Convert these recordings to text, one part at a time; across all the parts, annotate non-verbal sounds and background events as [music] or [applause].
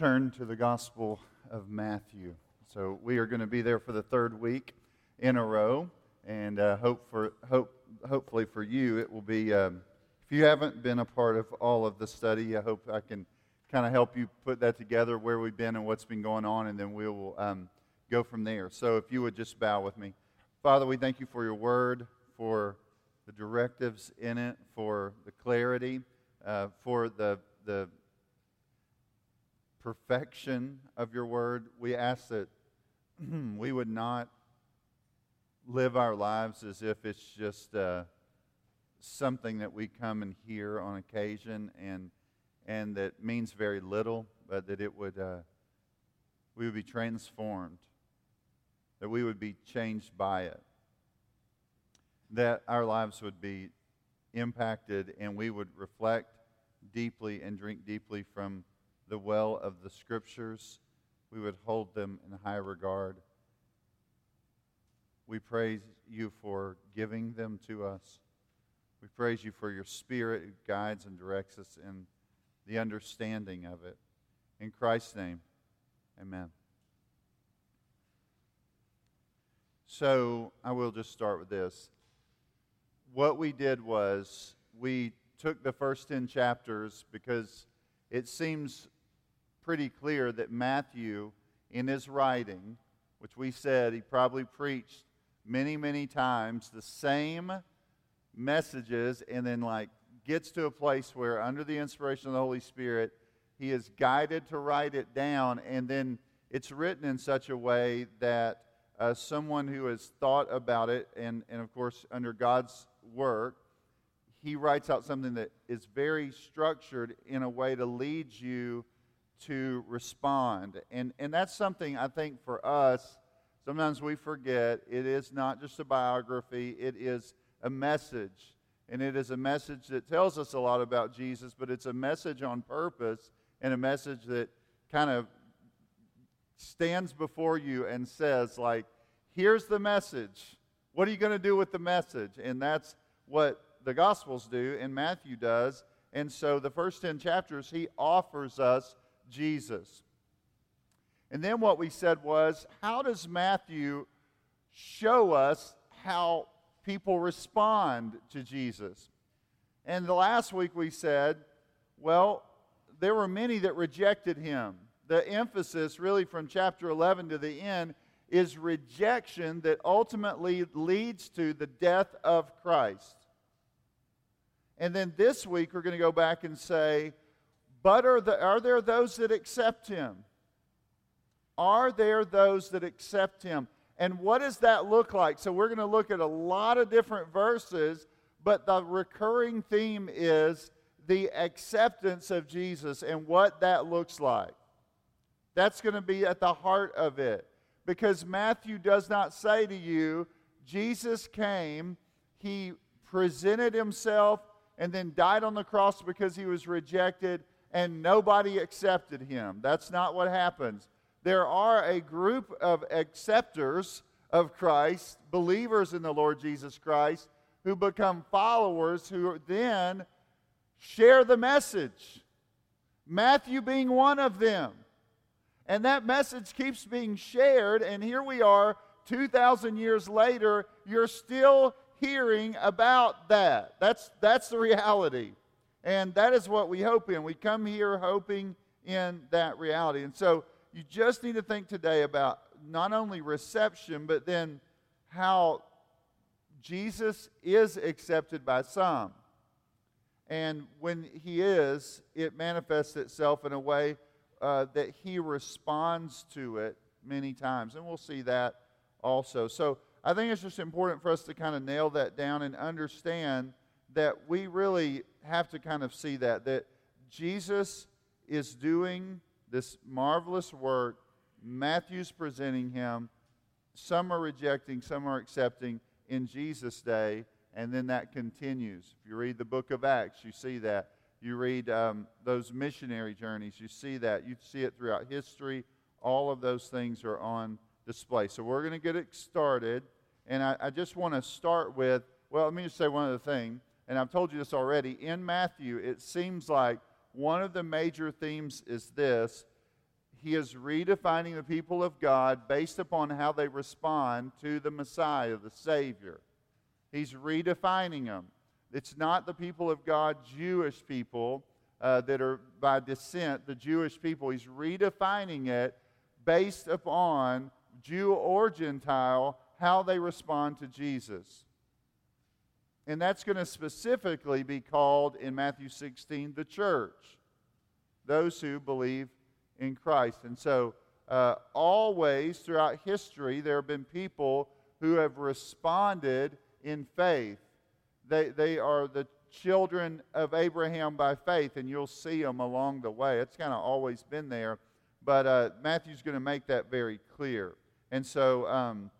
turn to the Gospel of Matthew. So we are going to be there for the third week in a row, and uh, hope for hope hopefully for you it will be. Um, if you haven't been a part of all of the study, I hope I can kind of help you put that together, where we've been and what's been going on, and then we will um, go from there. So if you would just bow with me, Father, we thank you for your word, for the directives in it, for the clarity, uh, for the the perfection of your word. We ask that [clears throat] we would not live our lives as if it's just uh, something that we come and hear on occasion and, and that means very little, but that it would, uh, we would be transformed, that we would be changed by it, that our lives would be impacted and we would reflect deeply and drink deeply from the well of the Scriptures, we would hold them in high regard. We praise you for giving them to us. We praise you for your Spirit who guides and directs us in the understanding of it. In Christ's name, amen. So I will just start with this. What we did was we took the first 10 chapters because it seems pretty clear that Matthew, in his writing, which we said he probably preached many, many times, the same messages, and then like gets to a place where, under the inspiration of the Holy Spirit, he is guided to write it down, and then it's written in such a way that uh, someone who has thought about it, and, and of course, under God's work, he writes out something that is very structured in a way to lead you to respond. And, and that's something I think for us, sometimes we forget. It is not just a biography, it is a message. And it is a message that tells us a lot about Jesus, but it's a message on purpose and a message that kind of stands before you and says, like, here's the message. What are you going to do with the message? And that's what the Gospels do, and Matthew does. And so the first 10 chapters, he offers us Jesus. And then what we said was, how does Matthew show us how people respond to Jesus? And the last week we said, well, there were many that rejected him. The emphasis, really, from chapter 11 to the end, is rejection that ultimately leads to the death of Christ. And then this week, we're going to go back and say, but are, the, are there those that accept him? Are there those that accept him? And what does that look like? So we're going to look at a lot of different verses, but the recurring theme is the acceptance of Jesus and what that looks like. That's going to be at the heart of it. Because Matthew does not say to you, Jesus came, he presented himself, and then died on the cross because he was rejected, and nobody accepted him. That's not what happens. There are a group of acceptors of Christ, believers in the Lord Jesus Christ, who become followers who then share the message. Matthew being one of them. And that message keeps being shared, and here we are 2,000 years later, you're still hearing about that. That's, that's the reality. And that is what we hope in. We come here hoping in that reality. And so you just need to think today about not only reception, but then how Jesus is accepted by some. And when he is, it manifests itself in a way uh, that he responds to it many times. And we'll see that also. So I think it's just important for us to kind of nail that down and understand that we really have to kind of see that that Jesus is doing this marvelous work. Matthew's presenting him. Some are rejecting, some are accepting in Jesus' day, and then that continues. If you read the book of Acts, you see that. You read um, those missionary journeys, you see that. You see it throughout history. All of those things are on display. So we're going to get it started, and I, I just want to start with well, let me just say one other thing and I've told you this already, in Matthew, it seems like one of the major themes is this he is redefining the people of God based upon how they respond to the Messiah, the Savior. He's redefining them. It's not the people of God, Jewish people, uh, that are by descent, the Jewish people. He's redefining it based upon Jew or Gentile, how they respond to Jesus. And that's going to specifically be called in Matthew 16 the church, those who believe in Christ. And so, uh, always throughout history, there have been people who have responded in faith. They, they are the children of Abraham by faith, and you'll see them along the way. It's kind of always been there, but uh, Matthew's going to make that very clear. And so um,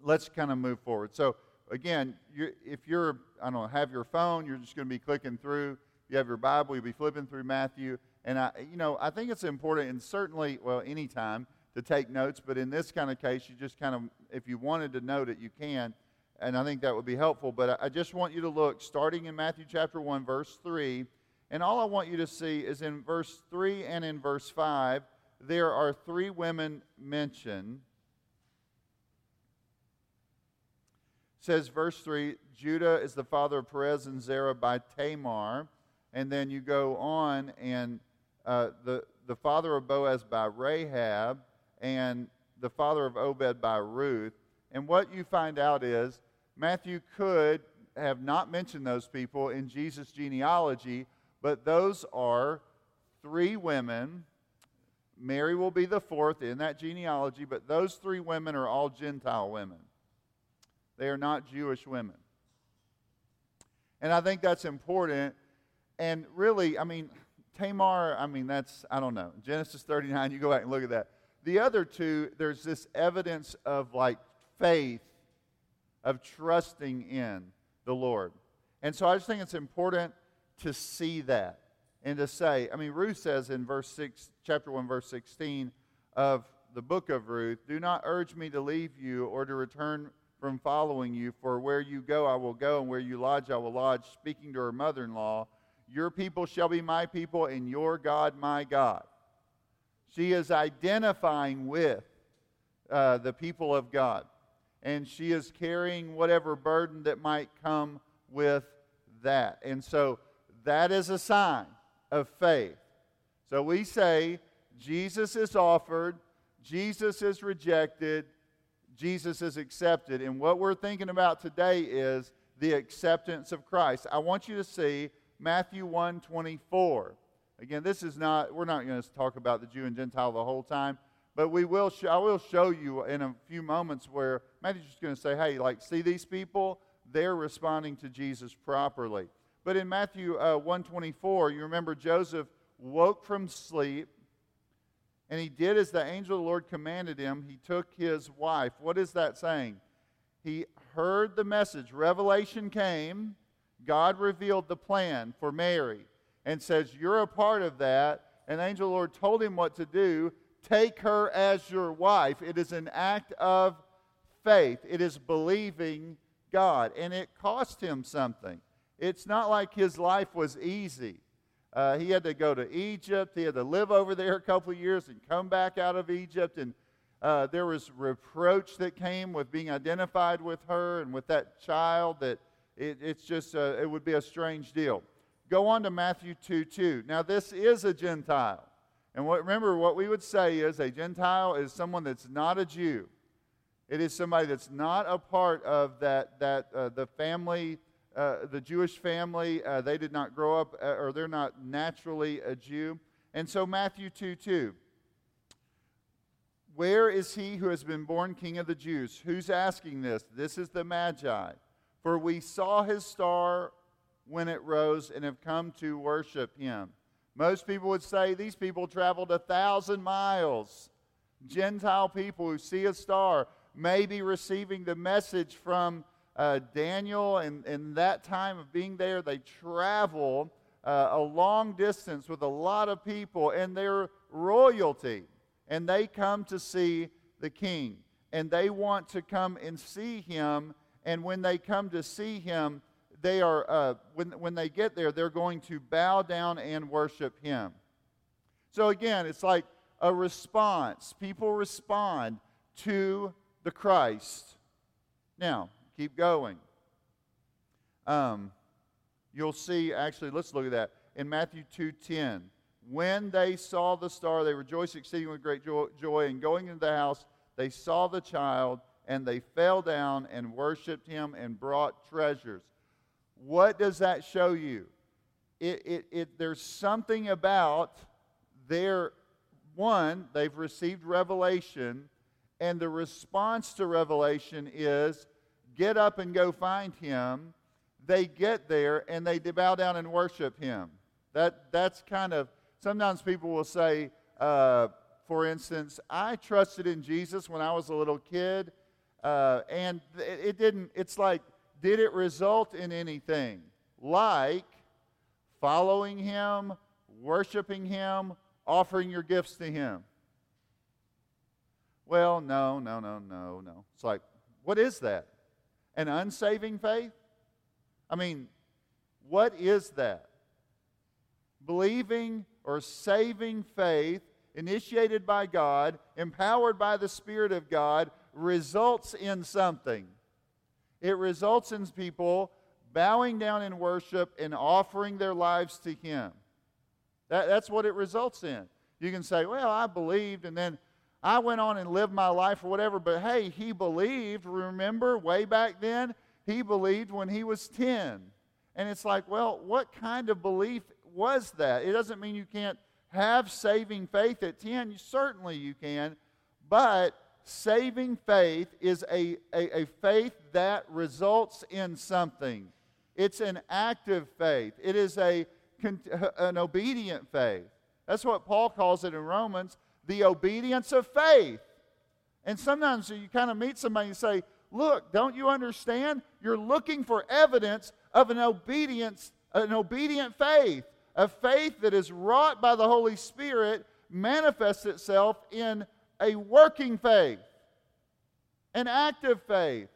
let's kind of move forward. So, again, you, if you're, I don't know, have your phone, you're just going to be clicking through. You have your Bible, you'll be flipping through Matthew. And, I, you know, I think it's important, and certainly, well, anytime to take notes, but in this kind of case, you just kind of, if you wanted to note it, you can and I think that would be helpful. But I just want you to look, starting in Matthew chapter 1, verse 3, and all I want you to see is in verse 3 and in verse 5, there are three women mentioned. Says verse 3 Judah is the father of Perez and Zerah by Tamar. And then you go on, and uh, the, the father of Boaz by Rahab, and the father of Obed by Ruth. And what you find out is Matthew could have not mentioned those people in Jesus' genealogy, but those are three women. Mary will be the fourth in that genealogy, but those three women are all Gentile women. They are not Jewish women. And I think that's important. And really, I mean, Tamar, I mean, that's, I don't know. Genesis 39, you go back and look at that. The other two, there's this evidence of like faith of trusting in the Lord. And so I just think it's important to see that and to say, I mean, Ruth says in verse 6, chapter 1, verse 16 of the book of Ruth, Do not urge me to leave you or to return from following you, for where you go I will go, and where you lodge I will lodge, speaking to her mother in law. Your people shall be my people, and your God my God. She is identifying with uh, the people of God and she is carrying whatever burden that might come with that. And so that is a sign of faith. So we say Jesus is offered, Jesus is rejected, Jesus is accepted. And what we're thinking about today is the acceptance of Christ. I want you to see Matthew 1 24. Again, this is not, we're not going to talk about the Jew and Gentile the whole time. But we will sh- I will show you in a few moments where Matthew's just going to say, hey, like, see these people? They're responding to Jesus properly. But in Matthew uh, 124, you remember Joseph woke from sleep and he did as the angel of the Lord commanded him. He took his wife. What is that saying? He heard the message. Revelation came. God revealed the plan for Mary and says, You're a part of that. And angel of the Lord told him what to do take her as your wife. It is an act of faith, it is believing God. And it cost him something. It's not like his life was easy. Uh, he had to go to Egypt. He had to live over there a couple of years and come back out of Egypt. And uh, there was reproach that came with being identified with her and with that child. That it, it's just a, it would be a strange deal. Go on to Matthew 2 2. Now, this is a Gentile. And what, remember, what we would say is a Gentile is someone that's not a Jew. It is somebody that's not a part of that, that uh, the family, uh, the Jewish family. Uh, they did not grow up, uh, or they're not naturally a Jew. And so, Matthew 2 2. Where is he who has been born king of the Jews? Who's asking this? This is the Magi. For we saw his star when it rose and have come to worship him. Most people would say these people traveled a thousand miles. Gentile people who see a star may be receiving the message from uh, Daniel, and in that time of being there, they travel uh, a long distance with a lot of people and their royalty, and they come to see the king, and they want to come and see him. And when they come to see him, they are, uh, when, when they get there, they're going to bow down and worship him. So again, it's like a response. People respond to the Christ. Now, keep going. Um, you'll see, actually, let's look at that. In Matthew 2.10, when they saw the star, they rejoiced exceeding with great joy, and going into the house, they saw the child, and they fell down and worshiped him and brought treasures. What does that show you? It, it, it, there's something about their, one, they've received revelation, and the response to revelation is get up and go find him. They get there and they bow down and worship him. That, that's kind of, sometimes people will say, uh, for instance, I trusted in Jesus when I was a little kid, uh, and it, it didn't, it's like, did it result in anything? Like following him, worshiping him, offering your gifts to him. Well, no, no, no, no, no. It's like, what is that? An unsaving faith? I mean, what is that? Believing or saving faith, initiated by God, empowered by the Spirit of God, results in something. It results in people bowing down in worship and offering their lives to Him. That, that's what it results in. You can say, well, I believed, and then I went on and lived my life or whatever, but hey, he believed. Remember, way back then, he believed when he was 10. And it's like, well, what kind of belief was that? It doesn't mean you can't have saving faith at 10. Certainly you can. But saving faith is a, a, a faith that results in something. It's an active faith, it is a, an obedient faith. That's what Paul calls it in Romans the obedience of faith. And sometimes you kind of meet somebody and say, Look, don't you understand? You're looking for evidence of an obedience, an obedient faith. A faith that is wrought by the Holy Spirit manifests itself in a working faith, an active faith.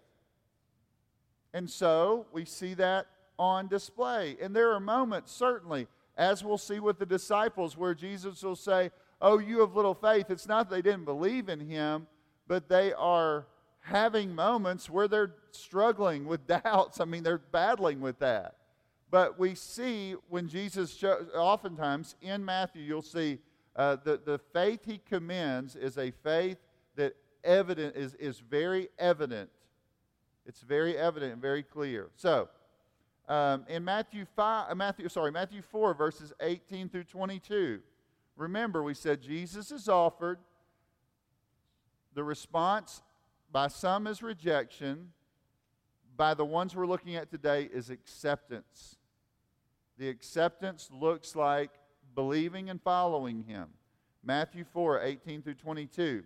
And so we see that on display. And there are moments, certainly, as we'll see with the disciples, where Jesus will say, Oh, you have little faith. It's not that they didn't believe in him, but they are having moments where they're struggling with [laughs] doubts. I mean, they're battling with that. But we see when Jesus, oftentimes in Matthew, you'll see uh, the, the faith he commends is a faith that evident is, is very evident. It's very evident and very clear. So, um, in Matthew 5, uh, Matthew, sorry, Matthew 4, verses 18 through 22, Remember, we said Jesus is offered. The response by some is rejection. By the ones we're looking at today is acceptance. The acceptance looks like believing and following him. Matthew 4 18 through 22.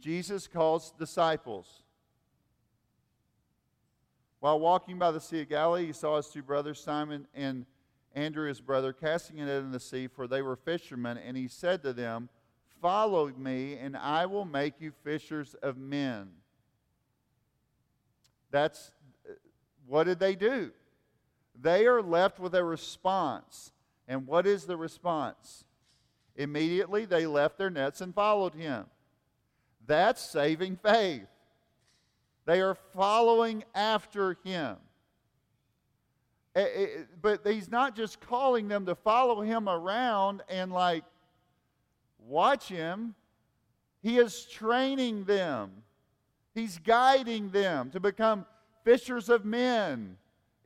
Jesus calls disciples. While walking by the Sea of Galilee, he saw his two brothers, Simon and Andrew, his brother, casting a net in the sea, for they were fishermen. And he said to them, Follow me, and I will make you fishers of men. That's uh, what did they do? They are left with a response. And what is the response? Immediately they left their nets and followed him. That's saving faith. They are following after him. Eh, eh, but he's not just calling them to follow him around and like watch him. He is training them. He's guiding them to become fishers of men.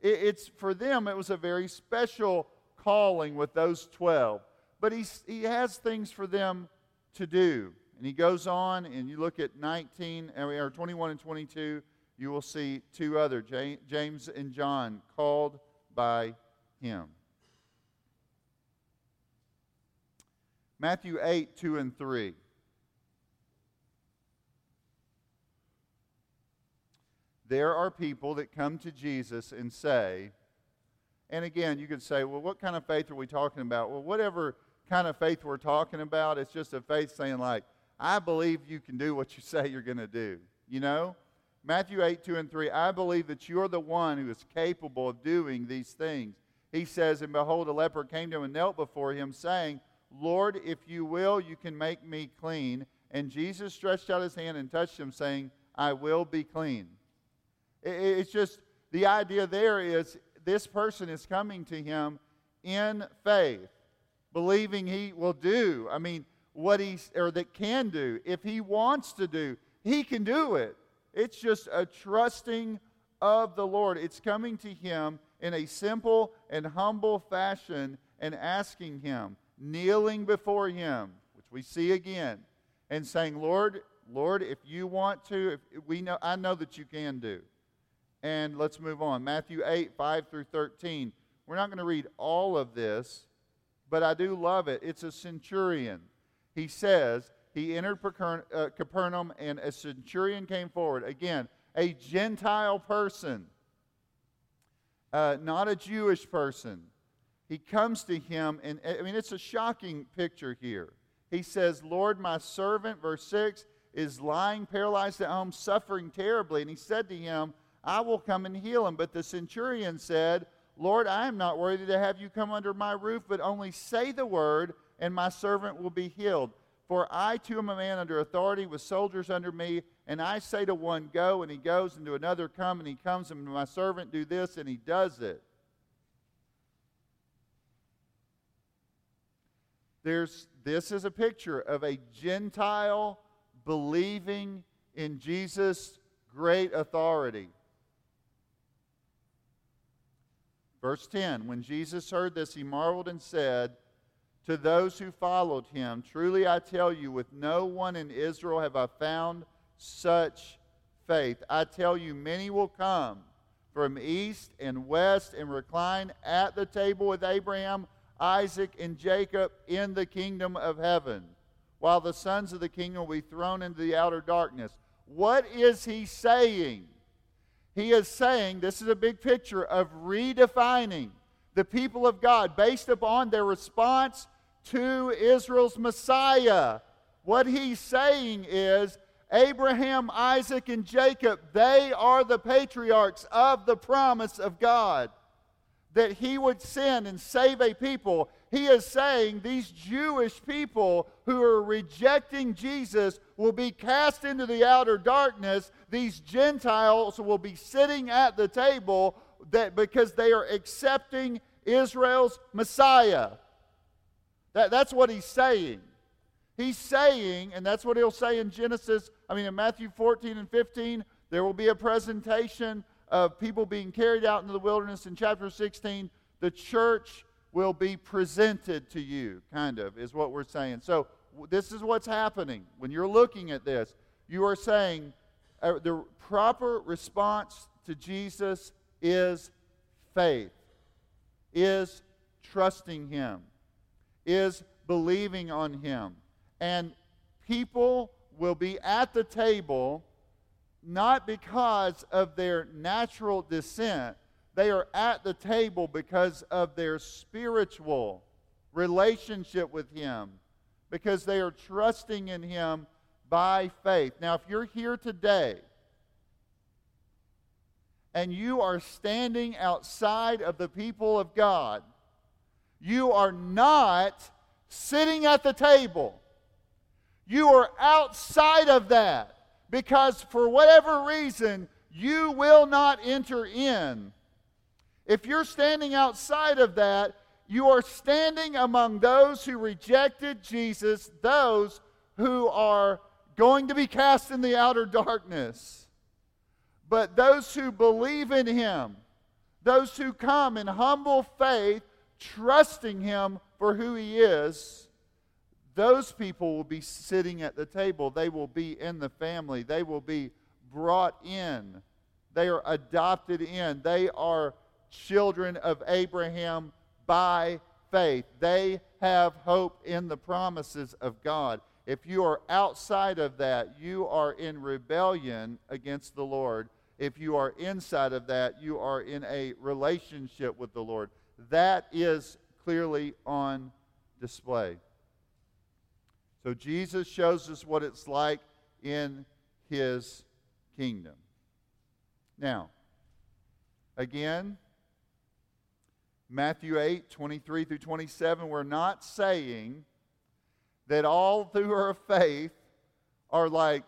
It's for them, it was a very special calling with those 12. But he's, he has things for them to do. And he goes on, and you look at 19, or 21 and 22, you will see two other, James and John, called by him. Matthew 8, 2 and 3. There are people that come to Jesus and say, and again, you could say, well, what kind of faith are we talking about? Well, whatever kind of faith we're talking about, it's just a faith saying, like, I believe you can do what you [laughs] say you're going to do. You know? Matthew 8, 2 and 3, I believe that you're the one who is capable of doing these things. He says, And behold, a leper came to him and knelt before him, saying, Lord, if you will, you can make me clean. And Jesus stretched out his hand and touched him, saying, I will be clean. It's just the idea there is this person is coming to him in faith, believing he will do. I mean, what he or that can do. If he wants to do, he can do it. It's just a trusting of the Lord. It's coming to him in a simple and humble fashion and asking him, kneeling before him, which we see again, and saying, "Lord, Lord, if you want to, if we know I know that you can do." And let's move on. Matthew 8, 5 through 13. We're not going to read all of this, but I do love it. It's a centurion. He says, he entered uh, Capernaum, and a centurion came forward. Again, a Gentile person, uh, not a Jewish person. He comes to him, and I mean, it's a shocking picture here. He says, Lord, my servant, verse 6, is lying paralyzed at home, suffering terribly. And he said to him, I will come and heal him. But the centurion said, Lord, I am not worthy to have you come under my roof, but only say the word, and my servant will be healed. For I too am a man under authority with soldiers under me, and I say to one, Go, and he goes, and to another, Come, and he comes, and to my servant, Do this, and he does it. There's, this is a picture of a Gentile believing in Jesus' great authority. Verse 10 When Jesus heard this, he marveled and said to those who followed him, Truly I tell you, with no one in Israel have I found such faith. I tell you, many will come from east and west and recline at the table with Abraham, Isaac, and Jacob in the kingdom of heaven, while the sons of the kingdom will be thrown into the outer darkness. What is he saying? He is saying this is a big picture of redefining the people of God based upon their response to Israel's Messiah. What he's saying is Abraham, Isaac, and Jacob, they are the patriarchs of the promise of God that he would send and save a people. He is saying these Jewish people who are rejecting Jesus will be cast into the outer darkness. These Gentiles will be sitting at the table that because they are accepting Israel's Messiah. That, that's what he's saying. He's saying, and that's what he'll say in Genesis, I mean, in Matthew 14 and 15, there will be a presentation of people being carried out into the wilderness. In chapter 16, the church will be presented to you, kind of, is what we're saying. So, this is what's happening. When you're looking at this, you are saying uh, the proper response to Jesus is faith, is trusting Him, is believing on Him. And people will be at the table not because of their natural descent, they are at the table because of their spiritual relationship with Him, because they are trusting in Him by faith. Now, if you're here today and you are standing outside of the people of God, you are not sitting at the table. You are outside of that because for whatever reason, you will not enter in. If you're standing outside of that, you are standing among those who rejected Jesus, those who are going to be cast in the outer darkness. But those who believe in him, those who come in humble faith, trusting him for who he is, those people will be sitting at the table. They will be in the family. They will be brought in. They are adopted in. They are children of Abraham by faith. They have hope in the promises of God. If you are outside of that, you are in rebellion against the Lord. If you are inside of that, you are in a relationship with the Lord. That is clearly on display. So Jesus shows us what it's like in his kingdom. Now, again, Matthew 8, 23 through 27, we're not saying that all through her faith are like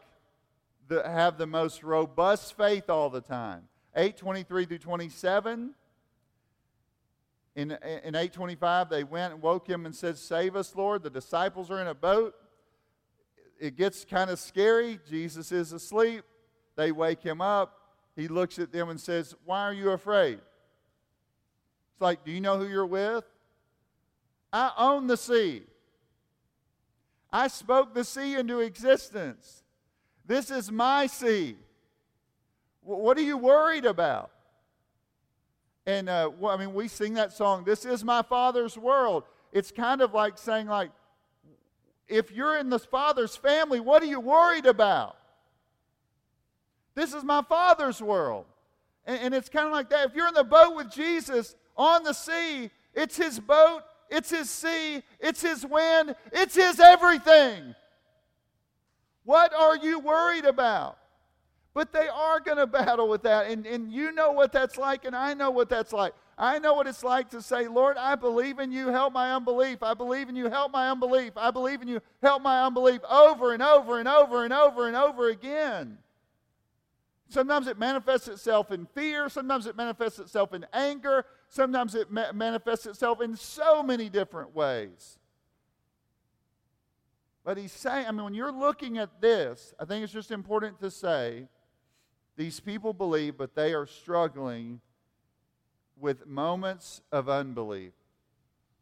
the, have the most robust faith all the time. 823 through 27. In, in 825, they went and woke him and said, Save us, Lord. The disciples are in a boat. It gets kind of scary. Jesus is asleep. They wake him up. He looks at them and says, Why are you afraid? It's like, Do you know who you're with? I own the sea. I spoke the sea into existence. This is my sea. What are you worried about? And uh, well, I mean, we sing that song, This is my Father's world. It's kind of like saying, like, if you're in the Father's family, what are you worried about? This is my Father's world. And, and it's kind of like that. If you're in the boat with Jesus on the sea, it's His boat, it's His sea, it's His wind, it's His everything. What are you worried about? But they are going to battle with that. And, and you know what that's like, and I know what that's like. I know what it's like to say, Lord, I believe in you, help my unbelief. I believe in you, help my unbelief. I believe in you, help my unbelief over and over and over and over and over again. Sometimes it manifests itself in fear, sometimes it manifests itself in anger, sometimes it ma- manifests itself in so many different ways. But he's saying, I mean, when you're looking at this, I think it's just important to say these people believe, but they are struggling with moments of unbelief.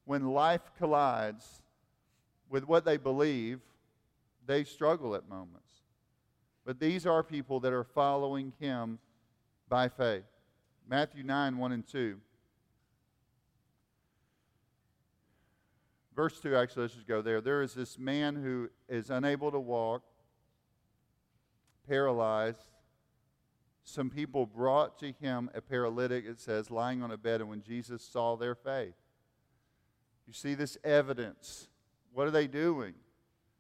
When life collides with what they believe, they struggle at moments. But these are people that are following him by faith. Matthew 9, 1 and 2. Verse 2, actually, let's just go there. There is this man who is unable to walk, paralyzed some people brought to him a paralytic, it says, lying on a bed, and when Jesus saw their faith, you see this evidence. What are they doing?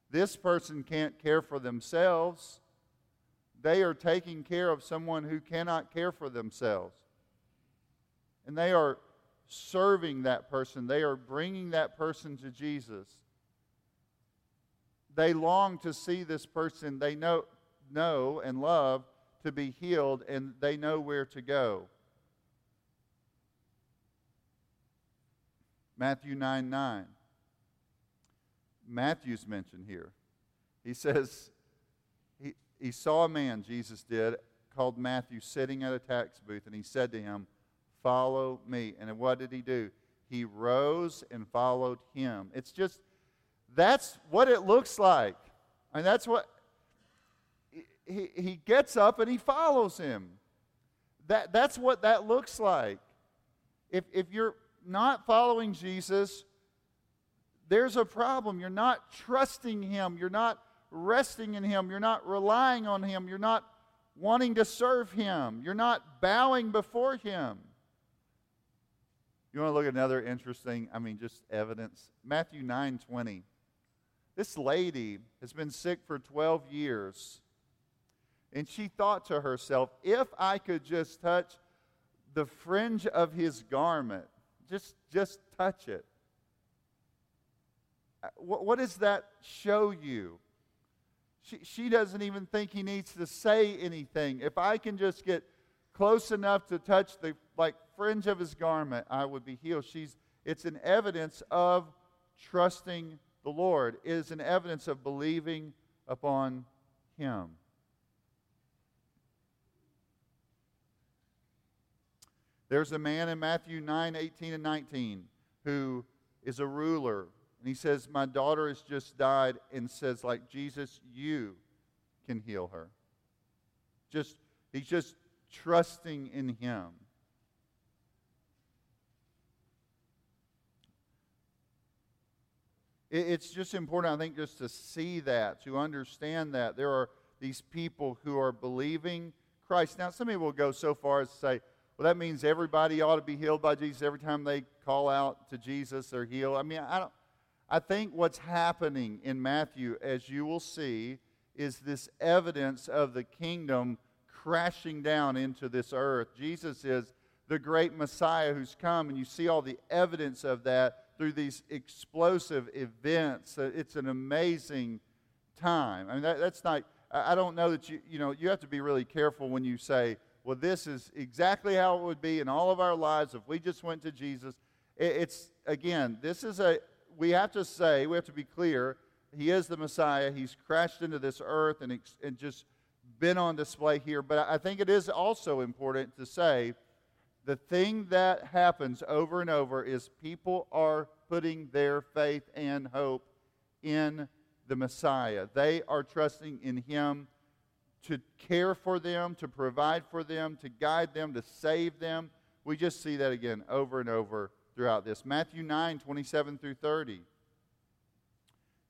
This person can't care for themselves. They are taking care of someone who cannot care for themselves. And they are serving that person, they are bringing that person to Jesus. They long to see this person they know, know and love to be healed, and they know where to go. Matthew 9 9. Matthew's mentioned here. He says, he, he saw a man, Jesus did, called Matthew, sitting at a tax booth, and he said to him, Follow me. And what did he do? He rose and followed him. It's just, that's what it looks like. I mean, that's what he, he gets up and he follows him. That, that's what that looks like. If, if you're not following Jesus, there's a problem. You're not trusting him. You're not resting in him. You're not relying on him. You're not wanting to serve him. You're not bowing before him. You want to look at another interesting, I mean, just evidence? Matthew 9 20. This lady has been sick for 12 years. And she thought to herself, if I could just touch the fringe of his garment, just, just touch it. Uh, what, what does that show you? She, she doesn't even think he needs to say anything. If I can just get close enough to touch the like fringe of his garment, I would be healed. She's, it's an evidence of trusting the Lord. It is an evidence of believing upon him. There's a man in Matthew 9, 18, and 19 who is a ruler. And he says, My daughter has just died, and says, like, Jesus, you can heal her. Just, he's just trusting in him. it's just important, I think, just to see that, to understand that. There are these people who are believing Christ. Now, some people will go so far as to say, well, that means everybody ought to be healed by Jesus every time they call out to Jesus, they're healed. I mean, I don't. I think what's happening in Matthew, as you will see, is this evidence of the kingdom crashing down into this earth. Jesus is the great Messiah who's come, and you see all the evidence of that through these explosive events. It's an amazing time. I mean, that, that's not, I don't know that you, you know, you have to be really careful when you say, well, this is exactly how it would be in all of our lives if we just went to Jesus. It's, again, this is a, we have to say, we have to be clear, he is the Messiah. He's crashed into this earth and, and just been on display here. But I think it is also important to say the thing that happens over and over is people are putting their faith and hope in the Messiah. They are trusting in Him to care for them, to provide for them, to guide them, to save them. We just see that again over and over throughout this. Matthew 9, 27 through 30.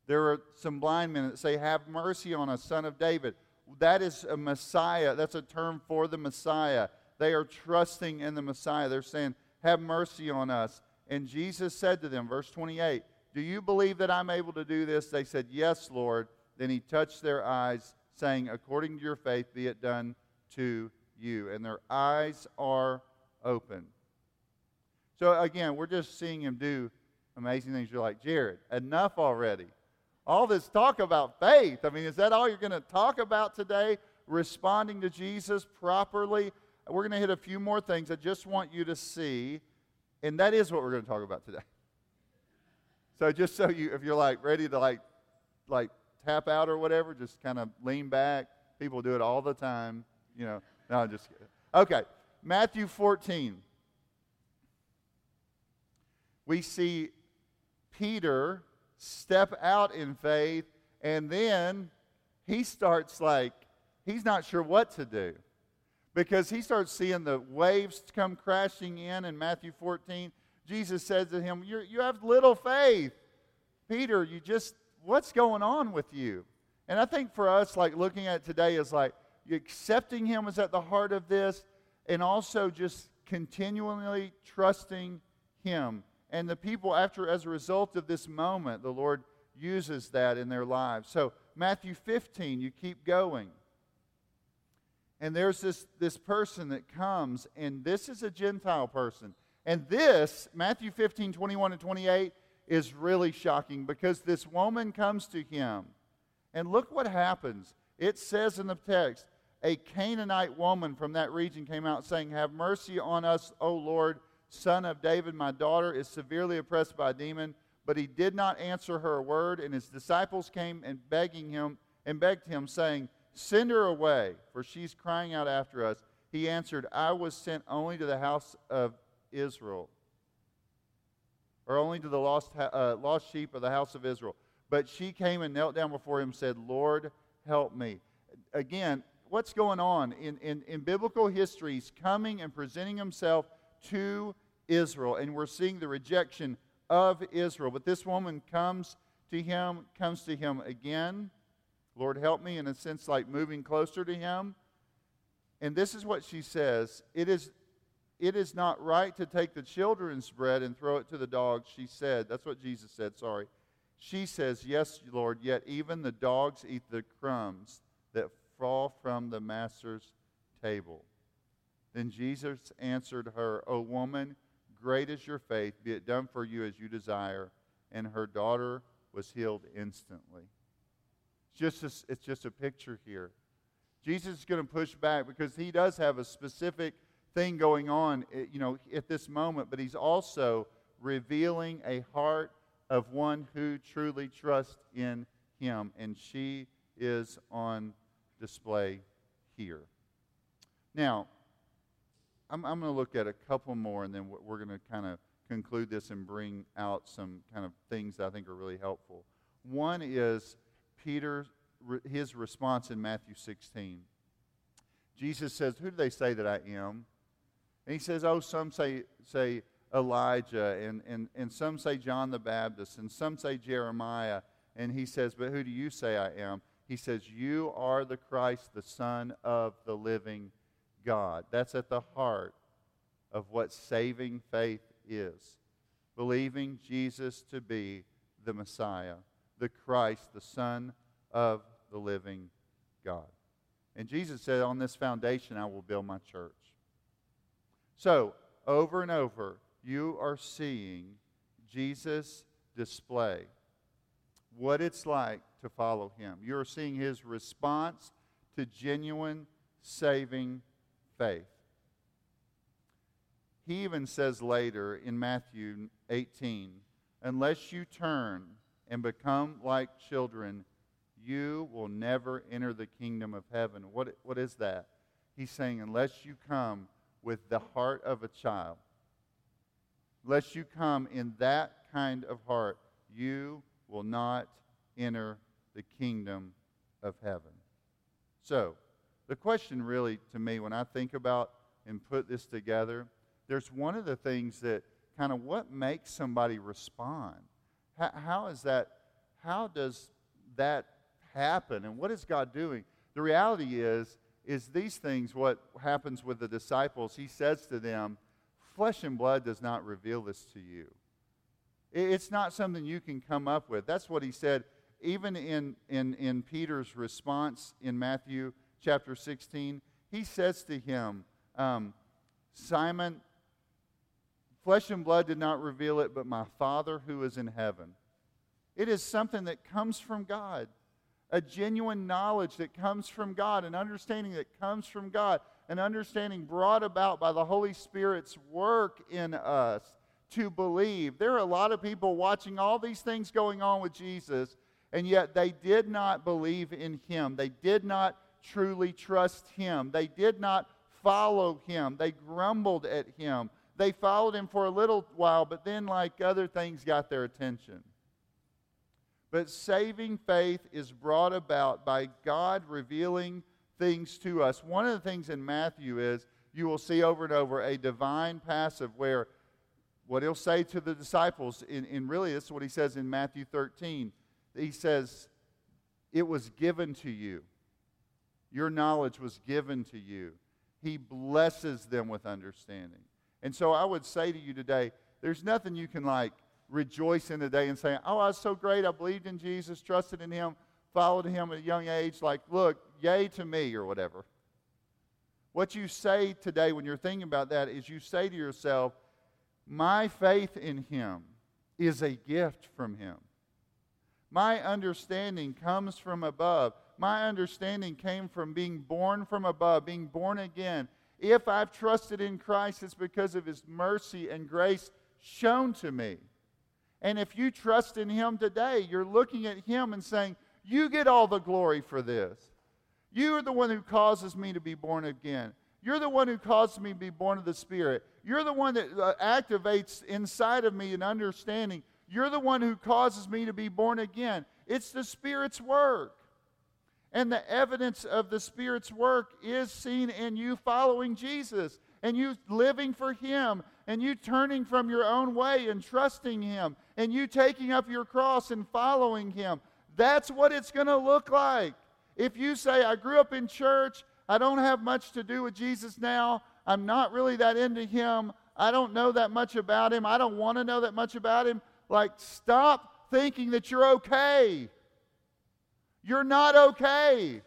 There are some blind men that say, Have mercy on us, son of David. That is a Messiah. That's a term for the Messiah. They are trusting in the Messiah. They're saying, Have mercy on us. And Jesus said to them, verse 28, Do you believe that I'm able to do this? They said, Yes, Lord. Then he touched their eyes, saying, According to your faith, be it done to you. And their eyes are open. So again, we're just seeing him do amazing things. You're like, Jared, enough already. All this talk about faith. I mean, is that all you're going to talk about today? Responding to Jesus properly? We're going to hit a few more things I just want you to see, and that is what we're going to talk about today. So just so you, if you're like ready to like, like tap out or whatever, just kind of lean back. People do it all the time. You know, no, just kidding. Okay, Matthew 14. We see Peter step out in faith, and then he starts like, he's not sure what to do because he starts seeing the waves come crashing in in Matthew 14. Jesus says to him, You have little faith. Peter, you just, what's going on with you? And I think for us, like looking at today, is like accepting him is at the heart of this, and also just continually trusting him. And the people, after, as a result of this moment, the Lord uses that in their lives. So, Matthew 15, you keep going. And there's this, this person that comes, and this is a Gentile person. And this, Matthew 15, 21 and 28, is really shocking because this woman comes to him. And look what happens. It says in the text, a Canaanite woman from that region came out saying, Have mercy on us, O Lord Son of David, my daughter is severely oppressed by a demon. But he did not answer her a word, and his disciples came and begging him and begged him, saying, Send her away, for she's crying out after us. He answered, I was sent only to the house of Israel, or only to the lost, uh, lost sheep of the house of Israel. But she came and knelt down before him and said, Lord, help me. Again, what's going on? In, in, in biblical history, he's coming and presenting himself to Israel, and we're seeing the rejection of Israel. But this woman comes to him, comes to him again. Lord, help me, in a sense, like moving closer to him. And this is what she says It is, it is not right to take the children's bread and throw it to the dogs, she said. That's what Jesus said, sorry. She says, Yes, Lord, yet even the dogs eat the crumbs that fall from the master's table. Then Jesus answered her, O woman, Great is your faith, be it done for you as you desire. And her daughter was healed instantly. It's just a, it's just a picture here. Jesus is going to push back because he does have a specific thing going on, eh, you know, at this moment, but he's also revealing a heart of one who truly trusts in him, and she is on display here. Now, I'm, I'm going to look at a couple more, and then we're going to kind of conclude this and bring out some kind of things that I think are really helpful. One is Peter, his response in Matthew 16. Jesus says, Who do they say that I am? And he says, Oh, some say, say Elijah, and, and, and some say John the Baptist, and some say Jeremiah. And he says, But who do you say I am? He says, You are the Christ, the Son of the living God. That's at the heart of what saving faith is. Believing Jesus to be the Messiah, the Christ, the Son of the living God. And Jesus said, On this foundation I will build my church. So, over and over, you are seeing Jesus display what it's like to follow him. You're seeing his response to genuine saving faith. He even says later in Matthew 18, unless you turn and become like children, you will never enter the kingdom of heaven. What, what is that? He's saying, unless you come with the heart of a child, unless you come in that kind of heart, you will not enter the kingdom of heaven. So, the question really to me, when I think about and put this together, there's one of the things that kind of what makes somebody respond. How, how is that? How does that happen? And what is God doing? The reality is, is these things, what happens with the disciples, he says to them, flesh and blood does not reveal this to you. It's not something you can come up with. That's what he said, even in, in, in Peter's response in Matthew chapter 16. He says to him, um, Simon, flesh and blood did not reveal it, but my Father who is in heaven. It is something that comes from God, a genuine knowledge that comes from God, an understanding that comes from God, an understanding brought about by the Holy Spirit's work in us to believe. There are a lot of people watching all these things going on with Jesus, and yet they did not believe in him. They did not truly trust him. They did not follow him. They grumbled at him. They followed him for a little while, but then, like other things, got their attention. But saving faith is brought about by God revealing things to us. One of the things in Matthew is you will see over and over a divine passive where what he'll say to the disciples, in, in really, this is what he says in Matthew 13. He says, It was given to you. Your knowledge was given to you. He blesses them with understanding. And so I would say to you today, there's nothing you can like rejoice in today and say, Oh, I was so great. I believed in Jesus, trusted in him, followed him at a young age. Like, look, yay to me, or whatever. What you say today when you're thinking about that is you say to yourself, my faith in Him is a gift from Him. My understanding comes from above. My understanding came from being born from above, being born again. If I've trusted in Christ, it's because of His mercy and grace shown to me. And if you trust in Him today, you're looking at Him and saying, You get all the glory for this. You are the one who causes me to be born again. You're the one who caused me to be born of the Spirit. You're the one that uh, activates inside of me an understanding. You're the one who causes me to be born again. It's the Spirit's work. And the evidence of the Spirit's work is seen in you following Jesus and you living for Him and you turning from your own way and trusting Him and you taking up your cross and following Him. That's what it's going to look like. If you say, I grew up in church, I don't have much to do with Jesus now. I'm not really that into him. I don't know that much about him. I don't want to know that much about him. Like, stop thinking that you're okay. You're not okay.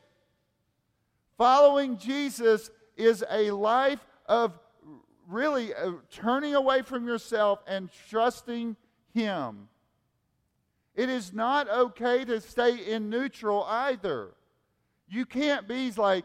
Following Jesus is a life of really uh, turning away from yourself and trusting Him. It is not okay to stay in neutral either. You can't be like,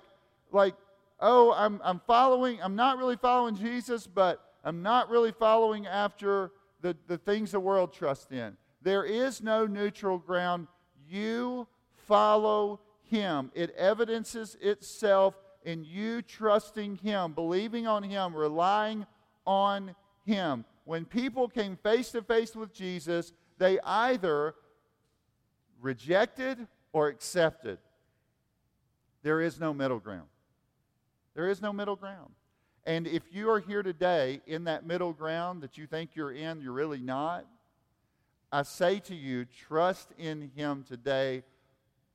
like, oh, I'm, I'm following, I'm not really following Jesus, but I'm not really following after the, the things the world trusts in. There is no neutral ground. You follow Him. It evidences itself in you trusting Him, believing on Him, relying on Him. When people came face to face with Jesus, they either rejected or accepted. There is no middle ground. There is no middle ground. And if you are here today in that middle ground that you think you're in, you're really not, I say to you, trust in Him today,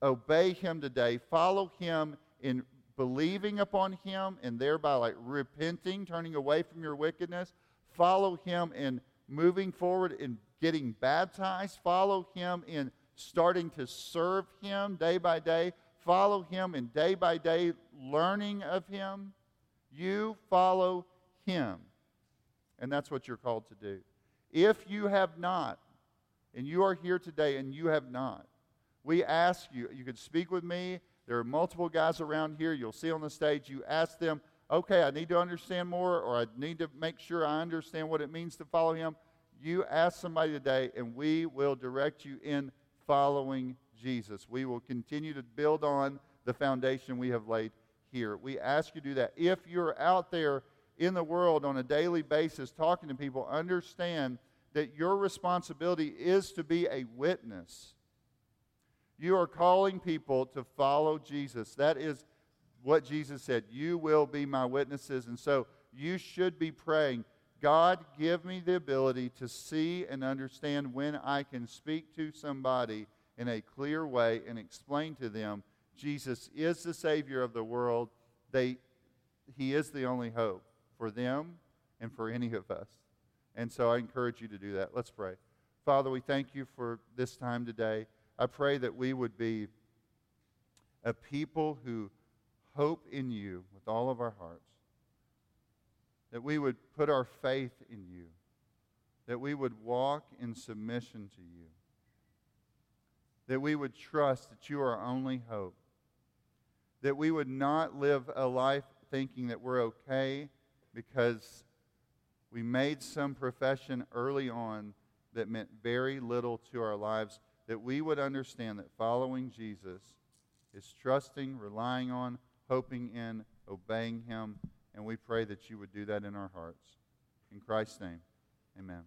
obey Him today, follow Him in believing upon Him, and thereby like repenting, turning away from your wickedness. Follow Him in moving forward in getting baptized. Follow Him in starting to serve Him day by day follow him and day by day learning of him, you follow him. And that's what you're called to do. If you have not and you are here today and you have not, we ask you, you could speak with me. There are multiple guys around here you'll see on the stage. You ask them, okay, I need to understand more, or I need to make sure I understand what it means to follow him. You ask somebody today, and we will direct you in following Jesus. We will continue to build on the foundation we have laid here. We ask you to do that. If you're out there in the world on a daily basis talking to people, understand that your responsibility is to be a witness. You are calling people to follow Jesus. That is what Jesus said. You will be my witnesses. And so you should be praying, God, give me the ability to see and understand when I can speak to somebody in a clear way and explain to them Jesus is the Savior of the world. They, he is the only hope for them and for any of us. And so I encourage you to do that. Let's pray. Father, we thank you for this time today. I pray that we would be a people who hope in you with all of our hearts, that we would put our faith in you, that we would walk in submission to you, that we would trust that you are our only hope, that we would not live a life thinking that we're okay because we made some profession early on that meant very little to our lives, that we would understand that following Jesus is trusting, relying on, hoping in, obeying Him. And we pray that you would do that in our hearts. In Christ's name, amen.